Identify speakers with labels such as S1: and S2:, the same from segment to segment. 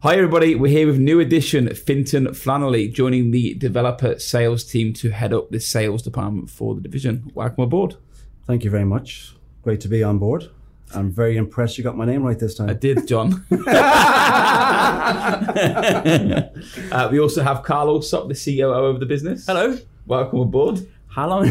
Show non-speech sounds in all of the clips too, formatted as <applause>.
S1: Hi, everybody. We're here with new addition Fintan Flannelly joining the developer sales team to head up the sales department for the division. Welcome aboard.
S2: Thank you very much. Great to be on board. I'm very impressed you got my name right this time.
S1: I did, John. <laughs> uh, we also have Carl Allsopp, the COO of the business.
S3: Hello.
S1: Welcome aboard.
S3: How long?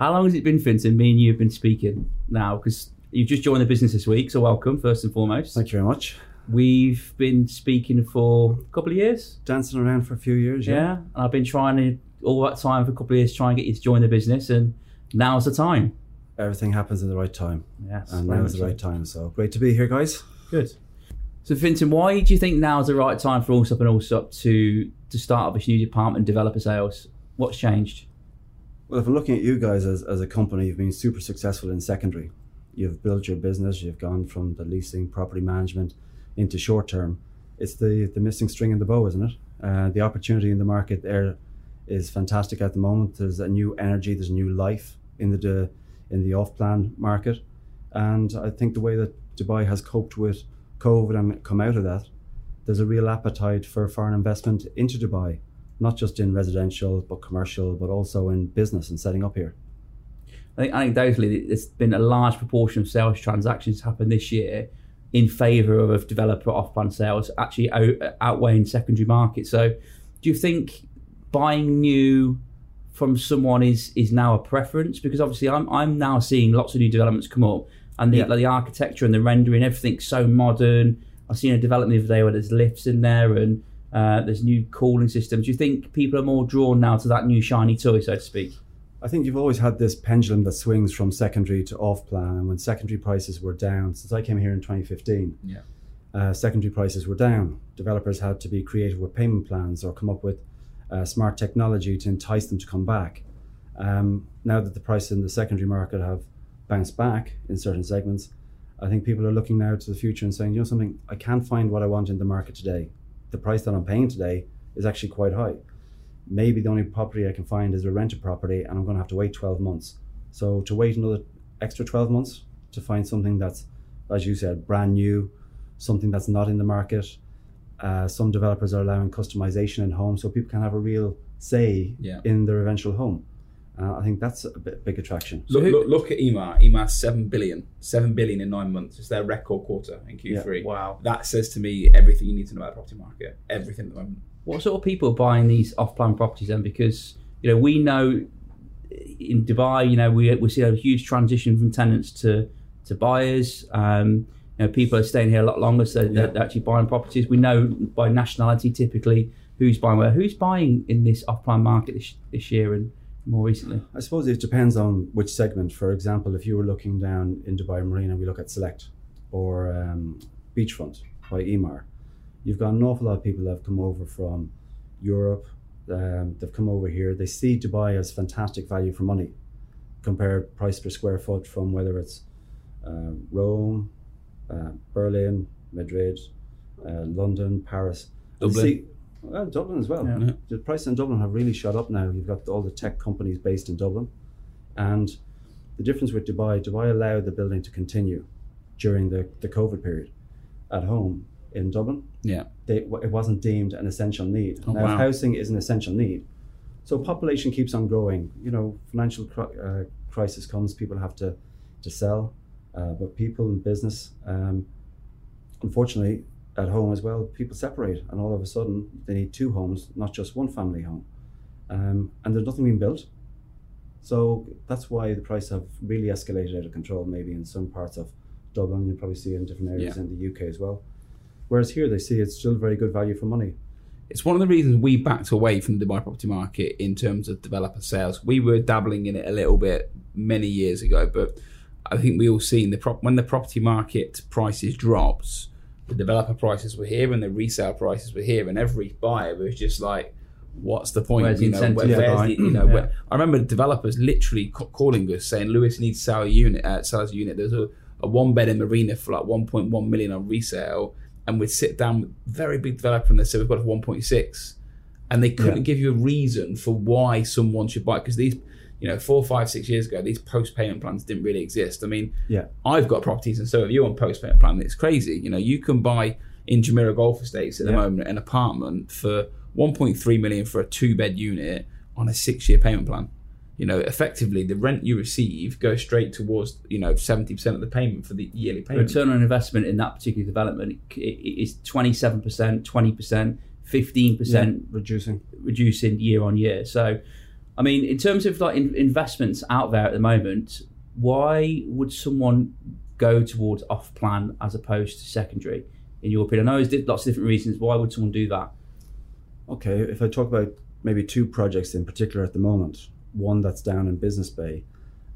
S3: how long has it been, Fintan? Me and you have been speaking now because you've just joined the business this week. So welcome, first and foremost.
S2: Thank you very much.
S3: We've been speaking for a couple of years.
S2: Dancing around for a few years,
S3: Yeah,
S2: yeah.
S3: and I've been trying to all that time for a couple of years try and get you to join the business, and now's the time.
S2: Everything happens at the right time,
S3: Yes,
S2: and now's the right time. So great to be here, guys.
S3: Good. So, Fintan, why do you think now's the right time for Allsopp and Allsopp to to start up this new department, developer sales? What's changed?
S2: Well, if I'm looking at you guys as, as a company, you've been super successful in secondary. You've built your business. You've gone from the leasing, property management, into short term. It's the the missing string in the bow, isn't it? Uh, the opportunity in the market there is fantastic at the moment. There's a new energy. There's new life in the de, in the off plan market, and I think the way that Dubai has coped with COVID and come out of that, there's a real appetite for foreign investment into Dubai, not just in residential but commercial, but also in business and setting up here.
S3: I think anecdotally, there's been a large proportion of sales transactions happen this year in favour of developer off-plan sales, actually out, outweighing secondary market. So, do you think buying new from someone is is now a preference? Because obviously, I'm I'm now seeing lots of new developments come up, and the
S2: Yeah.
S3: like the architecture and the rendering, everything's so modern. I've seen a development the other day where there's lifts in there and uh, there's new cooling systems. Do you think people are more drawn now to that new shiny toy, so to speak?
S2: I think you've always had this pendulum that swings from secondary to off plan. And when secondary prices were down, since I came here in 2015,
S1: Yeah.
S2: uh, secondary prices were down. Developers had to be creative with payment plans or come up with uh, smart technology to entice them to come back. Um, now that the prices in the secondary market have bounced back in certain segments, I think people are looking now to the future and saying, you know something, I can't find what I want in the market today. The price that I'm paying today is actually quite high. Maybe the only property I can find is a rented property and I'm going to have to wait 12 months. So to wait another extra 12 months to find something that's, as you said, brand new, something that's not in the market. Uh, some developers are allowing customization in homes so people can have a real say
S1: Yeah.
S2: in their eventual home. Uh, I think that's a bit, big attraction.
S1: Look,
S3: who-
S1: look, look at Emaar. Emaar seven billion, seven billion in nine months. It's their record quarter in Q3.
S3: Wow.
S1: That says to me everything you need to know about the property market. Everything at the moment.
S3: What sort of people are buying these off-plan properties then? Because you know we know in Dubai, you know we we see a huge transition from tenants to to buyers. Um, you know, people are staying here a lot longer, so they're, they're actually buying properties. We know by nationality typically who's buying where. Who's buying in this off-plan market this, this year and more recently?
S2: I suppose it depends on which segment. For example, if you were looking down in Dubai Marina, we look at Select or um, Beachfront by Emaar. You've got an awful lot of people that have come over from Europe. Um, they've come over here. They see Dubai as fantastic value for money. Compare price per square foot from whether it's uh, Rome, uh, Berlin, Madrid, uh, London, Paris.
S1: Dublin.
S2: See, well, Dublin as well.
S3: Yeah.
S2: The prices in Dublin have really shot up now. You've got all the tech companies based in Dublin. And the difference with Dubai, Dubai allowed the building to continue during the, the COVID period at home in Dublin.
S1: Yeah.
S2: They, it wasn't deemed an essential need.
S1: Oh,
S2: now,
S1: wow.
S2: housing is an essential need. So population keeps on growing. You know, financial cri- uh, crisis comes, people have to, to sell. Uh, but people in business, um, unfortunately, at home as well, people separate, and all of a sudden they need two homes, not just one family home. Um, and there's nothing being built. So that's why the price have really escalated out of control, maybe in some parts of Dublin. You'll probably see it in different areas
S1: Yeah.
S2: in the UK as well. Whereas here they see it's still very good value for money.
S1: It's one of the reasons we backed away from the Dubai property market in terms of developer sales. We were dabbling in it a little bit many years ago, but I think we all seen the prop when the property market prices dropped, the developer prices were here and the resale prices were here, and every buyer was just like, "What's the point?"
S3: Where's
S1: you know, where- where's the, you know,
S3: Yeah.
S1: where, I remember developers literally calling us saying, "Lewis needs to sell a unit, uh, sell us a unit." There's a, a one bed in Marina for like 1.1 million on resale, and we'd sit down with very big developer and they said, "We've got a 1.6." and they couldn't
S2: Yeah.
S1: give you a reason for why someone should buy because these you know four five six years ago these post payment plans didn't really exist i mean
S2: Yeah.
S1: i've got properties and so have you on post payment plan it's crazy you know you can buy in Jumeirah Golf Estates at the
S2: Yeah.
S1: moment an apartment for 1.3 million for a two bed unit on a six year payment plan. You know, effectively, the rent you receive goes straight towards you know 70% of the payment for the yearly payment.
S3: return on investment in that particular development i- i- is 27%, 20%, 15%
S2: reducing.
S3: reducing year on year. So, I mean, in terms of like in, investments out there at the moment, why would someone go towards off plan as opposed to secondary? In your opinion, I know there's lots of different reasons. Why would someone do that?
S2: Okay, if I talk about maybe two projects in particular at the moment, one that's down in Business Bay.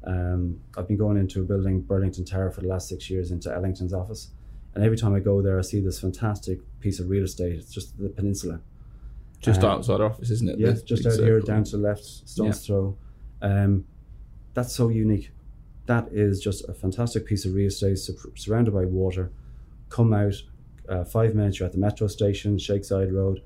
S2: Um, I've been going into a building, Burlington Tower, for the last six years into Ellington's office. And every time I go there, I see this fantastic piece of real estate. It's just the peninsula.
S1: Just
S2: Um,
S1: outside our office, isn't it?
S2: Yeah,
S1: The
S2: just out here, down to the left, stone's throw. Um, that's so unique. That is just a fantastic piece of real estate sur- surrounded by water. Come out, uh, five minutes, you're at the metro station, Sheikh Zayed Road.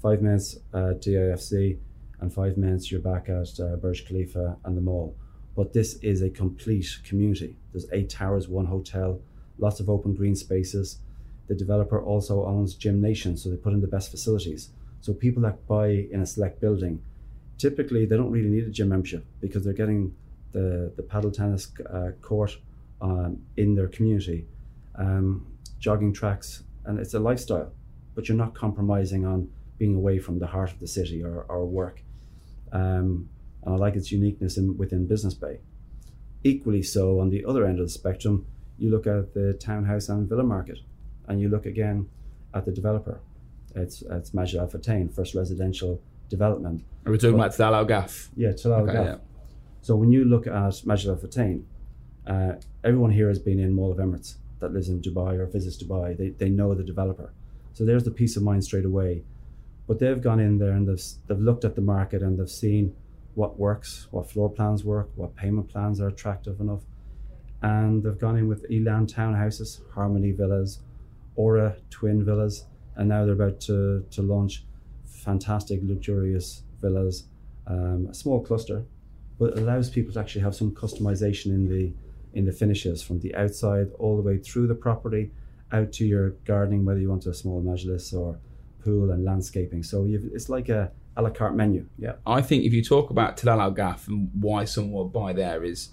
S2: Five minutes, uh, DIFC, and five minutes, you're back at uh, Burj Khalifa and the mall. But this is a complete community. There's eight towers, one hotel, lots of open green spaces. The developer also owns Gym Nation, so they put in the best facilities. So people that buy in a select building, typically they don't really need a gym membership because they're getting the the paddle tennis uh, court um, in their community, um, jogging tracks, and it's a lifestyle. But you're not compromising on being away from the heart of the city or, or work. Um, and I like its uniqueness in, within Business Bay. Equally so, on the other end of the spectrum, you look at the townhouse and villa market, and you look again at the developer. It's it's Majid Al Futtaim, first residential development.
S1: Are we talking about Tilal Al Ghaf?
S2: Yeah, Talal
S1: Okay,
S2: Gaff.
S1: yeah.
S2: So when you look at Majid Al Futtaim, uh, everyone here has been in Mall of Emirates that lives in Dubai or visits Dubai. They, they know the developer. So there's the peace of mind straight away. But they've gone in there and they've, they've looked at the market and they've seen what works, what floor plans work, what payment plans are attractive enough. And they've gone in with Elan townhouses, Harmony Villas, Aura Twin Villas, and now they're about to, to launch fantastic, luxurious villas, um, a small cluster, but allows people to actually have some customization in the in the finishes from the outside all the way through the property out to your gardening, whether you want a small majlis or pool and landscaping. So it's like a a la carte menu. Yeah.
S1: I think if you talk about Talal Al Gaff and why someone will buy there is,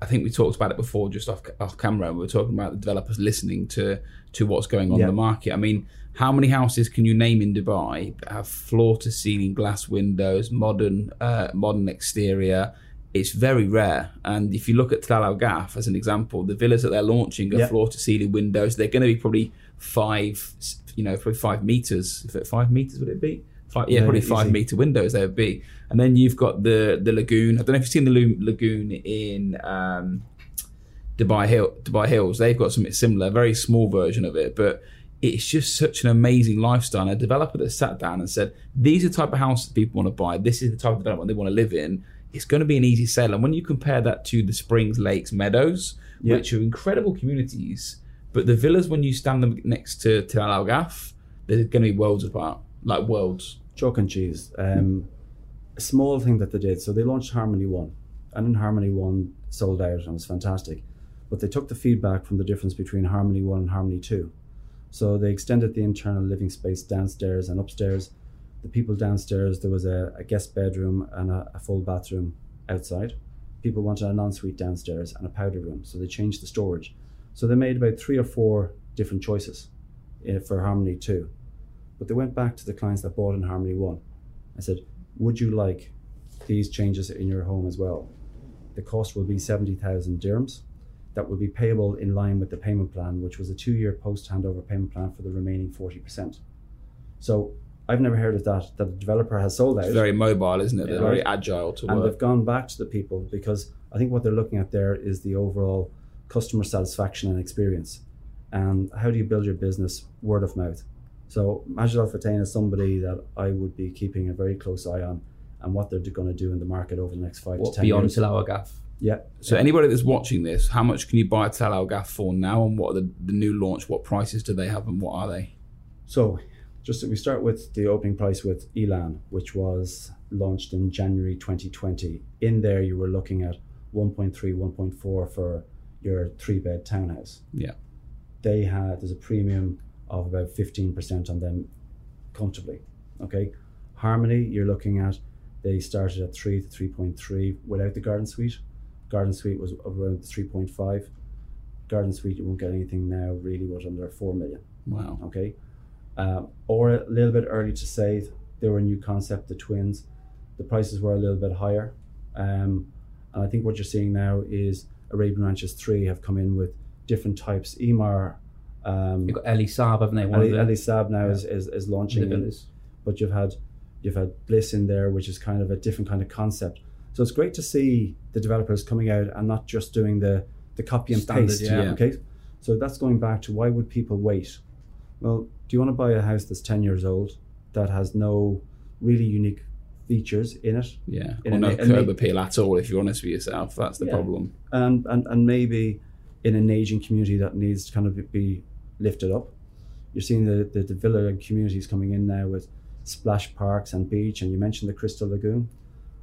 S1: I think we talked about it before just off, off camera. We were talking about the developers listening to to what's going on
S2: Yeah.
S1: in the market. I mean, how many houses can you name in Dubai that have floor to ceiling glass windows, modern uh, modern exterior? It's very rare. And if you look at Tilal Al Ghaf as an example, the villas that they're launching are
S2: Yeah.
S1: floor to ceiling windows. They're going to be probably five, you know, probably five meters. If it five meters would it be? Five, yeah,
S2: Yeah,
S1: probably
S2: easy.
S1: five meter windows there would be. And then you've got the the lagoon. I don't know if you've seen the lagoon in um, Dubai Hill, Dubai Hills. They've got something similar, a very small version of it, but it's just such an amazing lifestyle. And a developer that sat down and said, "These are the type of houses people want to buy. This is the type of development they want to live in." It's going to be an easy sell. And when you compare that to the Springs, Lakes, Meadows,
S2: Yeah.
S1: which are incredible communities, but the villas when you stand them next to Tilal Al Ghaf, they're going to be worlds apart, like worlds.
S2: Chalk and cheese. Um, a small thing that they did. So they launched Harmony One, and in Harmony One sold out and was fantastic. But they took the feedback from the difference between Harmony One and Harmony Two. So they extended the internal living space downstairs and upstairs. The people downstairs, there was a, a guest bedroom and a, a full bathroom outside. People wanted an ensuite downstairs and a powder room, so they changed the storage. So they made about three or four different choices eh, for Harmony 2. But they went back to the clients that bought in Harmony 1 and said, Would you like these changes in your home as well? The cost will be 70,000 dirhams. That will be payable in line with the payment plan, which was a two year post handover payment plan for the remaining 40%. So I've never heard of that, that a developer has sold out
S1: It's very mobile, isn't it? They're very agile to
S2: and
S1: work.
S2: And they've gone back to the people because I think what they're looking at there is the overall customer satisfaction and experience. And how do you build your business? Word of mouth. So Majid Al Futtaim is somebody that I would be keeping a very close eye on and what they're going to do in the market over the next five
S3: What
S2: to ten
S3: beyond
S2: years.
S3: Tilawah Gaff?
S2: Yeah.
S1: So anybody that's watching this, how much can you buy Tilal Al Ghaf for now, and what are the, the new launch? What prices do they have, and what are they?
S2: So, just we start with the opening price with Elan, which was launched in January 2020. In there, you were looking at 1.3, 1.4 for your three bed townhouse.
S1: Yeah.
S2: They had there's a premium of about 15% on them comfortably. Okay, Harmony, you're looking at they started at 3 to 3.3 without the garden suite. Garden suite was around 3.5. Garden suite, you won't get anything now really was under 4 million.
S1: Wow.
S2: Okay, um, or a little bit early to say they were a new concept, the twins. The prices were a little bit higher. Um, and I think what you're seeing now is Arabian Ranches 3 have come in with different types. Emaar, um,
S3: You've got Elie Saab, haven't they? One
S2: Ali,
S3: of the,
S2: Elie Saab now
S3: Yeah.
S2: is, is, is launching, but you've had you've had Bliss in there, which is kind of a different kind of concept. So it's great to see the developers coming out and not just doing the the copy and
S3: Standard,
S2: paste.
S3: yeah.
S2: Okay, so that's going back to why would people wait? Well, do you want to buy a house that's ten years old that has no really unique features in it,
S1: Yeah.
S2: In
S1: Or no
S2: a
S1: curb appeal at all, if you're honest with yourself. That's the
S2: Yeah.
S1: problem.
S2: and, and and maybe in an aging community that needs to kind of be lifted up. You're seeing the, the, the villa communities coming in now with splash parks and beach, and you mentioned the Crystal Lagoon.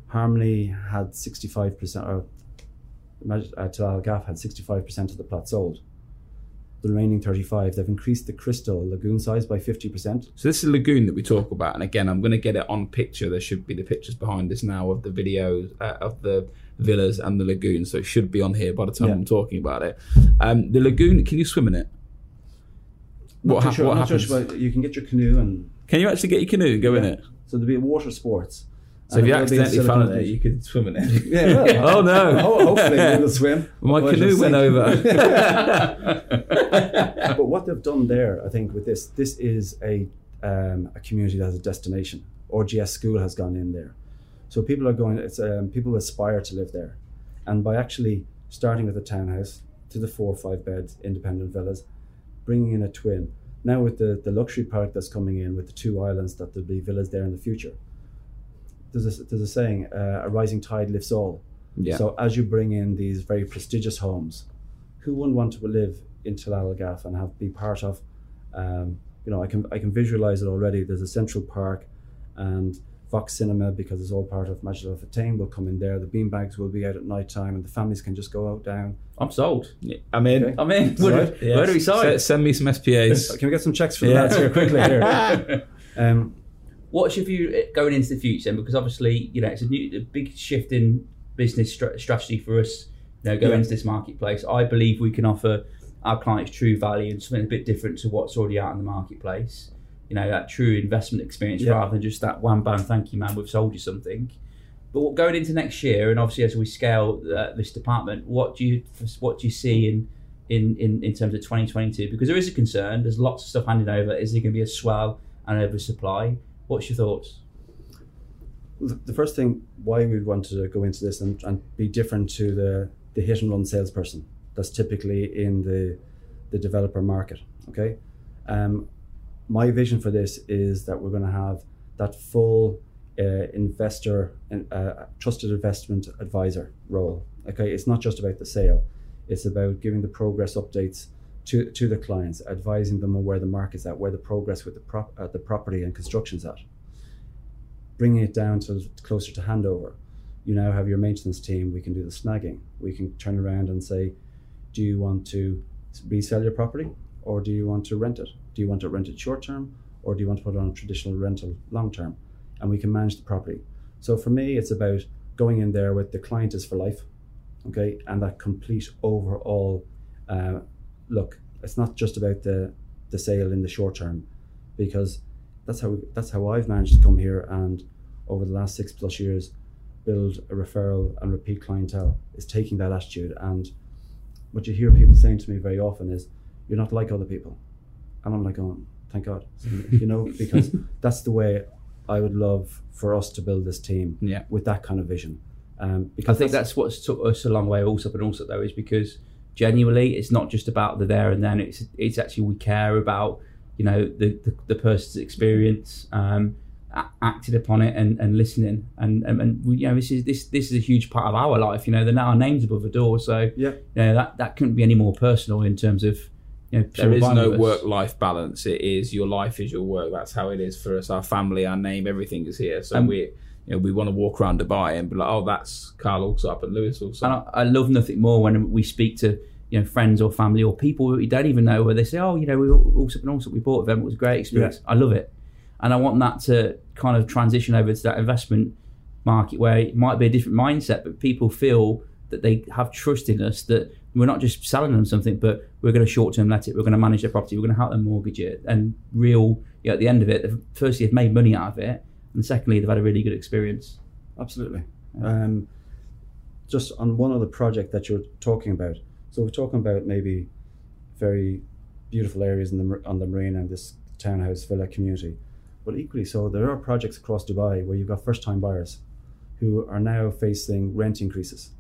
S2: Harmony had 65%, or uh, Ghaf had 65% of the plot sold. The remaining 35, they've increased the Crystal Lagoon size by 50%.
S1: So this is a Lagoon that we talk about, and again, I'm going to get it on picture. There should be the pictures behind us now of the videos uh, of the villas and the lagoon, so it should be on here by the time
S2: Yeah.
S1: I'm talking about it. Um, the lagoon, can you swim in it?
S2: Not
S1: What,
S2: too
S1: hap-
S2: sure-
S1: what
S2: not
S1: happens?
S2: sure, but you can get your canoe and
S1: Can you actually get your canoe and go in it?
S2: so there'll be a water sports.
S1: So if you
S2: it will
S1: accidentally fell in
S2: Silicon
S1: it, you could swim in it. <laughs>
S2: Yeah, well, <laughs>
S1: oh no!
S2: Hopefully they will swim. <laughs>
S1: My canoe went over.
S2: but what they've done there, I think, with this, this is a um, a community that has a destination. RGS School has gone in there, so people are going. It's um, people aspire to live there, and by actually starting with a townhouse to the four or five bed independent villas, bringing in a twin. Now with the the luxury product that's coming in with the two islands that there'll be villas there in the future. There's a, there's a saying, uh, a rising tide lifts all.
S1: yeah.
S2: So as you bring in these very prestigious homes, who wouldn't want to live in Tilal Ghaf and have be part of? Um, you know, I can I can visualize it already. There's a central park, and Vox Cinema because it's all part of Majid Al Futtaim will come in there. The beanbags will be out at night time, and the families can just go out down.
S3: I'm sold.
S1: I'm in.
S2: Okay.
S3: I'm in. Where,
S2: right.
S3: do- where do we sign?
S1: S- send me some SPAs.
S2: Can we get some checks for the
S1: Yeah.
S2: lads here quickly? Here. <laughs> Um,
S3: What's your view uh, going into the future? Because obviously, you know, it's a new, a big shift in business stra- strategy for us. You know, going
S2: Yeah.
S3: into this marketplace, I believe we can offer our clients true value and something a bit different to what's already out in the marketplace. You know, that true investment experience
S2: Yeah.
S3: rather than just that one bang, thank you, man, we've sold you something. But what- going into next year, and obviously as we scale uh, this department, what do you what do you see in in, in, in terms of 2022? Because there is a concern. There's lots of stuff handing over. Is there going to be a swell and oversupply? What's your thoughts?
S2: the the first thing why we'd want to go into this and, and be different to the, the hit and run salesperson that's typically in the the developer market. Okay, um, my vision for this is that we're going to have that full uh, investor and uh, trusted investment advisor role. Okay, it's not just about the sale; it's about giving the progress updates to to the clients, advising them on where the market's at, where the progress with the prop, uh, the property and construction's at bringing it down to closer to handover. You now have your maintenance team. We can do the snagging. We can turn around and say, do you want to resell your property or do you want to rent it? Do you want to rent it short term or do you want to put on a traditional rental long term? And we can manage the property. So for me, it's about going in there with the client is for life, okay, and that complete overall uh, look. It's not just about the the sale in the short term, because that's how that's how I've managed to come here and over the last six plus years build a referral and repeat clientele is taking that attitude and what you hear people saying to me very often is you're not like other people and I'm like oh, thank God. You know <laughs> because that's the way I would love for us to build this team
S1: Yeah.
S2: with that kind of vision. Um,
S3: I think that's what's took us a long way also and also though is because genuinely it's not just about the there and then. It's it's actually we care about you know the the, the person's experience um acted upon it and, and listening. And, and and we, you know this is this this is a huge part of our life you know the now our names above the door. So
S2: yeah.
S3: you know that that couldn't be any more personal in terms of you know
S1: There is no work life balance. It is your life is your work. That's how it is for us. Our family, our name, everything is here. So
S3: Um,
S1: we, you know, we want to walk around Dubai and be like, oh, that's Carl Allsopp and Lewis
S3: And I, I love nothing more when we speak to you know friends or family or people you don't even know where they say, oh, you know, we also been also we bought them. It was a great experience. I love it, and I want that to kind of transition over to that investment market where it might be a different mindset, but people feel that they have trust in us that we're not just selling them something, but we're going to short term let it. We're going to manage their property. We're going to help them mortgage it, and real. You know, at the end of it, firstly, they've made money out of it, and secondly, they've had a really good experience.
S2: Absolutely. Um, just on one other project that you're talking about. So we're talking about maybe very beautiful areas in the, on the marina and this townhouse villa community. But equally so, there are projects across Dubai where you've got first time buyers who are now facing rent increases.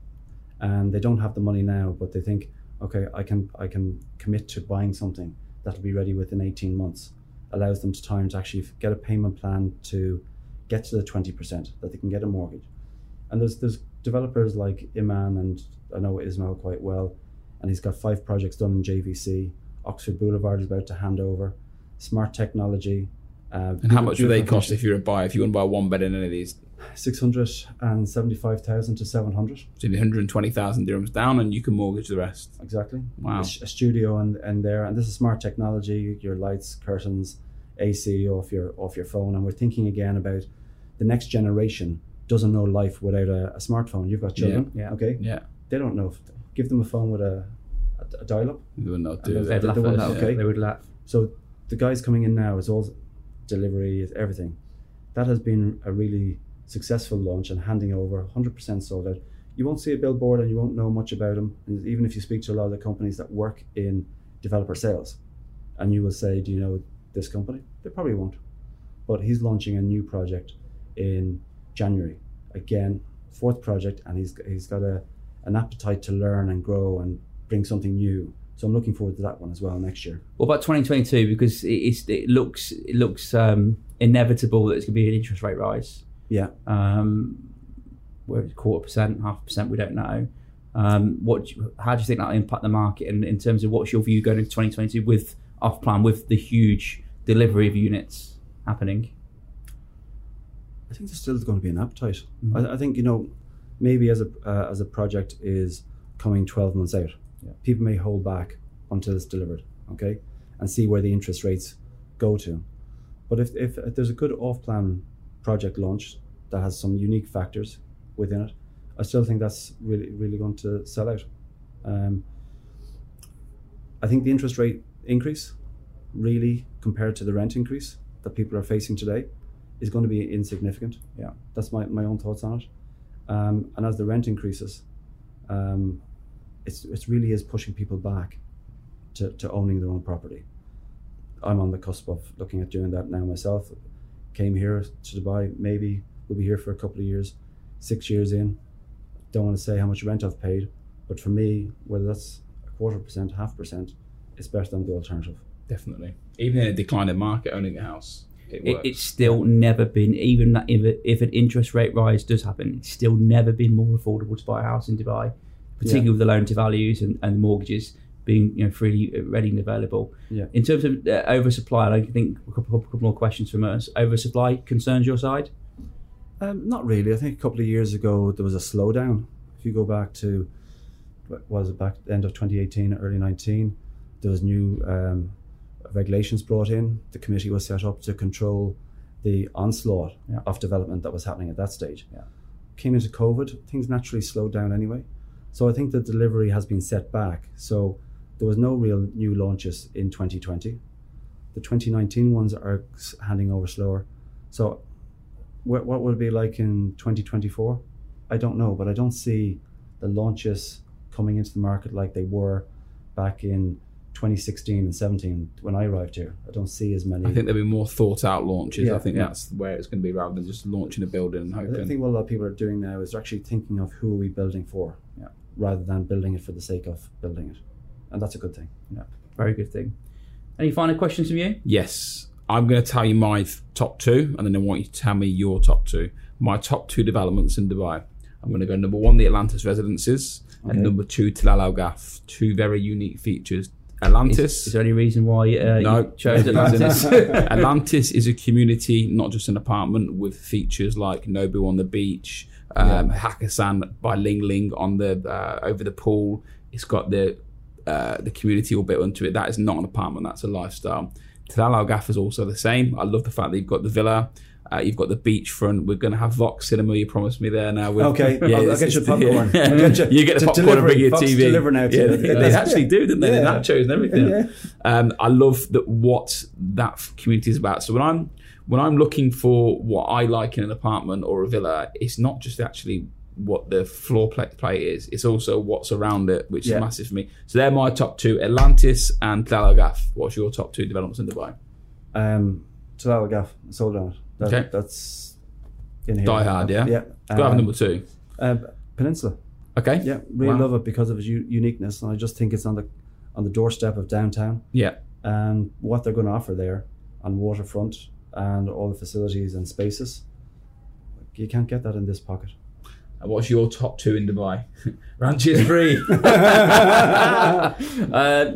S2: And they don't have the money now, but they think, okay, I can I can commit to buying something that'll be ready within 18 months. Allows them to time to actually get a payment plan to get to the 20% that they can get a mortgage. And there's there's developers like Iman and I know Ismail quite well, and he's got five projects done in JVC. Oxford Boulevard is about to hand over. Smart technology.
S1: Uh, and how much do they cost if you're a buyer? If you want to buy one bed in any of these,
S2: six hundred and seventy-five thousand to seven hundred.
S1: So one hundred twenty thousand dirhams down, and you can mortgage the rest.
S2: Exactly.
S1: Wow. A,
S2: a studio and and there, and this is smart technology. Your lights, curtains, AC off your off your phone, and we're thinking again about the next generation doesn't know life without a, a smartphone. You've got children,
S3: yeah, yeah.
S2: okay?
S1: Yeah.
S2: They don't know. If, give them a phone with a, a, a dial-up.
S1: They would not do.
S3: They, would laugh they,
S2: laugh, okay?
S3: they would laugh.
S2: So the guys coming in now is all delivery, is everything. That has been a really successful launch and handing over 100% sold out. You won't see a billboard and you won't know much about them. And even if you speak to a lot of the companies that work in developer sales, and you will say, "Do you know this company?" They probably won't. But he's launching a new project in January. Again, fourth project, and he's he's got a an appetite to learn and grow and bring something new. So I'm looking forward to that one as well next year.
S3: What about 2022? Because it, it looks it looks um, inevitable that it's going to be an interest rate rise.
S2: Yeah.
S3: Um, where it's quarter percent, half percent, we don't know. Um, what? You, how do you think that will impact the market? And in terms of what's your view going into 2022 with off plan, with the huge delivery of units happening?
S2: I think there's still going to be an appetite. Mm-hmm. I, I, think you know, maybe as a uh, as a project is coming 12 months out, yeah. people may hold back until it's delivered, okay, and see where the interest rates go to. But if, if, if there's a good off-plan project launch that has some unique factors within it, I still think that's really really going to sell out. Um, I think the interest rate increase, really compared to the rent increase that people are facing today, is going to be insignificant.
S3: Yeah,
S2: that's my, my own thoughts on it. Um, and as the rent increases, um, it's it really is pushing people back to, to owning their own property. I'm on the cusp of looking at doing that now myself. Came here to Dubai, maybe we'll be here for a couple of years. Six years in, don't want to say how much rent I've paid, but for me, whether that's a quarter percent, half percent, it's better than the alternative.
S1: Definitely, even in a declining market, owning a house it
S3: it, it's still never been even if, if an interest rate rise does happen, it's still never been more affordable to buy a house in Dubai, particularly yeah. with the loan to values and, and mortgages being you know freely uh, ready and available.
S2: Yeah.
S3: In terms of uh, oversupply, I think a couple, couple more questions from us. Oversupply concerns your side?
S2: Um, not really. I think a couple of years ago there was a slowdown. If you go back to what was it back end of 2018, early 19, there was new um, regulations brought in. The committee was set up to control the onslaught
S3: yeah.
S2: of development that was happening at that stage.
S3: Yeah.
S2: Came into COVID, things naturally slowed down anyway. So I think the delivery has been set back. So there was no real new launches in 2020. The 2019 ones are handing over slower. So what, what will it be like in 2024? I don't know, but I don't see the launches coming into the market like they were back in 2016 and 17 when I arrived here. I don't see as many.
S1: I think there'll be more thought out launches. Yeah, I think yeah. that's where it's going to be rather than just launching a building and hoping.
S2: I think what a lot of people are doing now is actually thinking of who are we building for,
S3: yeah.
S2: Rather than building it for the sake of building it, and that's a good thing.
S3: Yeah, very good thing. Any final questions from you?
S1: Yes, I'm going to tell you my top two, and then I want you to tell me your top two. My top two developments in Dubai. I'm going to go number one, the Atlantis Residences, okay. and number two, Tilal Al Ghaf. Two very unique features, Atlantis.
S3: Is, is, there any reason why uh,
S1: no.
S3: you chose <laughs> Atlantis? <laughs>
S1: Atlantis is a community, not just an apartment, with features like Nobu on the beach, um, yeah. Hakkasan by Ling Ling on the uh, over the pool. It's got the uh, the community all built into it. That is not an apartment; that's a lifestyle. Tilal Al Ghaf is also the same. I love the fact that you've got the villa. Uh, you've got the beachfront. We're going to have Vox Cinema. You promised me there now. With,
S2: Okay, <laughs> I'll- I'll get you popcorn.
S1: yeah. <laughs>
S2: Get you-
S1: you get the popcorn and bring your
S2: Vox
S1: TV.
S2: deliver now
S1: yeah,
S2: you.
S1: they, they actually do, didn't they? The
S2: Yeah.
S1: nachos and everything.
S2: Yeah.
S1: Um, I love that what that community is about. So when I'm when I'm looking for what I like in an apartment or a villa, it's not just actually what the floor play, play is. It's also what's around it, which
S2: Yeah.
S1: is massive for me. So they're my top two: Atlantis and Tel What's your top two developments in Dubai?
S2: Um, Talal sold on it. That,
S1: Okay.
S2: That's in here.
S1: Die Hard, yeah?
S2: Yeah.
S1: Go have
S2: Um,
S1: number two.
S2: uh, Peninsula.
S1: Okay.
S2: Yeah, really
S1: Wow.
S2: love it because of its u- uniqueness, and I just think it's on the on the doorstep of downtown,
S1: Yeah.
S2: and what they're going to offer there on waterfront and all the facilities and spaces. You can't get that in this pocket.
S1: And what's your top two in Dubai? Ranch is free.
S3: uh,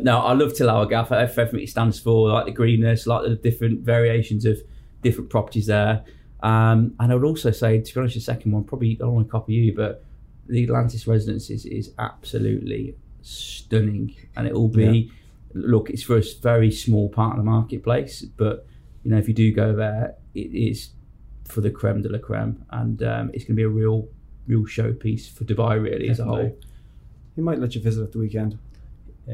S3: no, I love Tilal Ghaf. Everything it stands for, like the greenness, like the different variations of different properties there. Um, and I would also say, to be honest, the second one probably I don't want to copy you, but the Atlantis residence is, is absolutely stunning, and it will be. Look, it's for a very small part of the marketplace, but you know if you do go there, it is for the creme de la creme, and um, it's going to be a real, real showpiece for Dubai, really as a whole.
S2: You might let you visit at the weekend.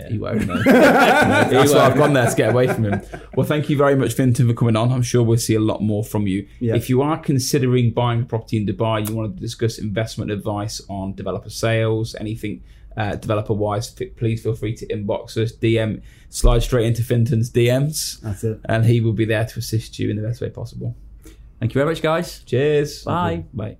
S3: He won't. <laughs>
S1: No, That's why I've gone there to get away from him. Well, thank you very much, Fintan, for coming on. I'm sure we'll see a lot more from you.
S2: Yeah.
S1: If you are considering buying a property in Dubai, you want to discuss investment advice on developer sales, anything uh, developer wise, please feel free to inbox us, DM, slide straight into Fintan's DMs,
S2: That's it.
S1: and he will be there to assist you in the best way possible.
S3: Thank you very much, guys.
S1: Cheers.
S3: Bye.
S1: Bye.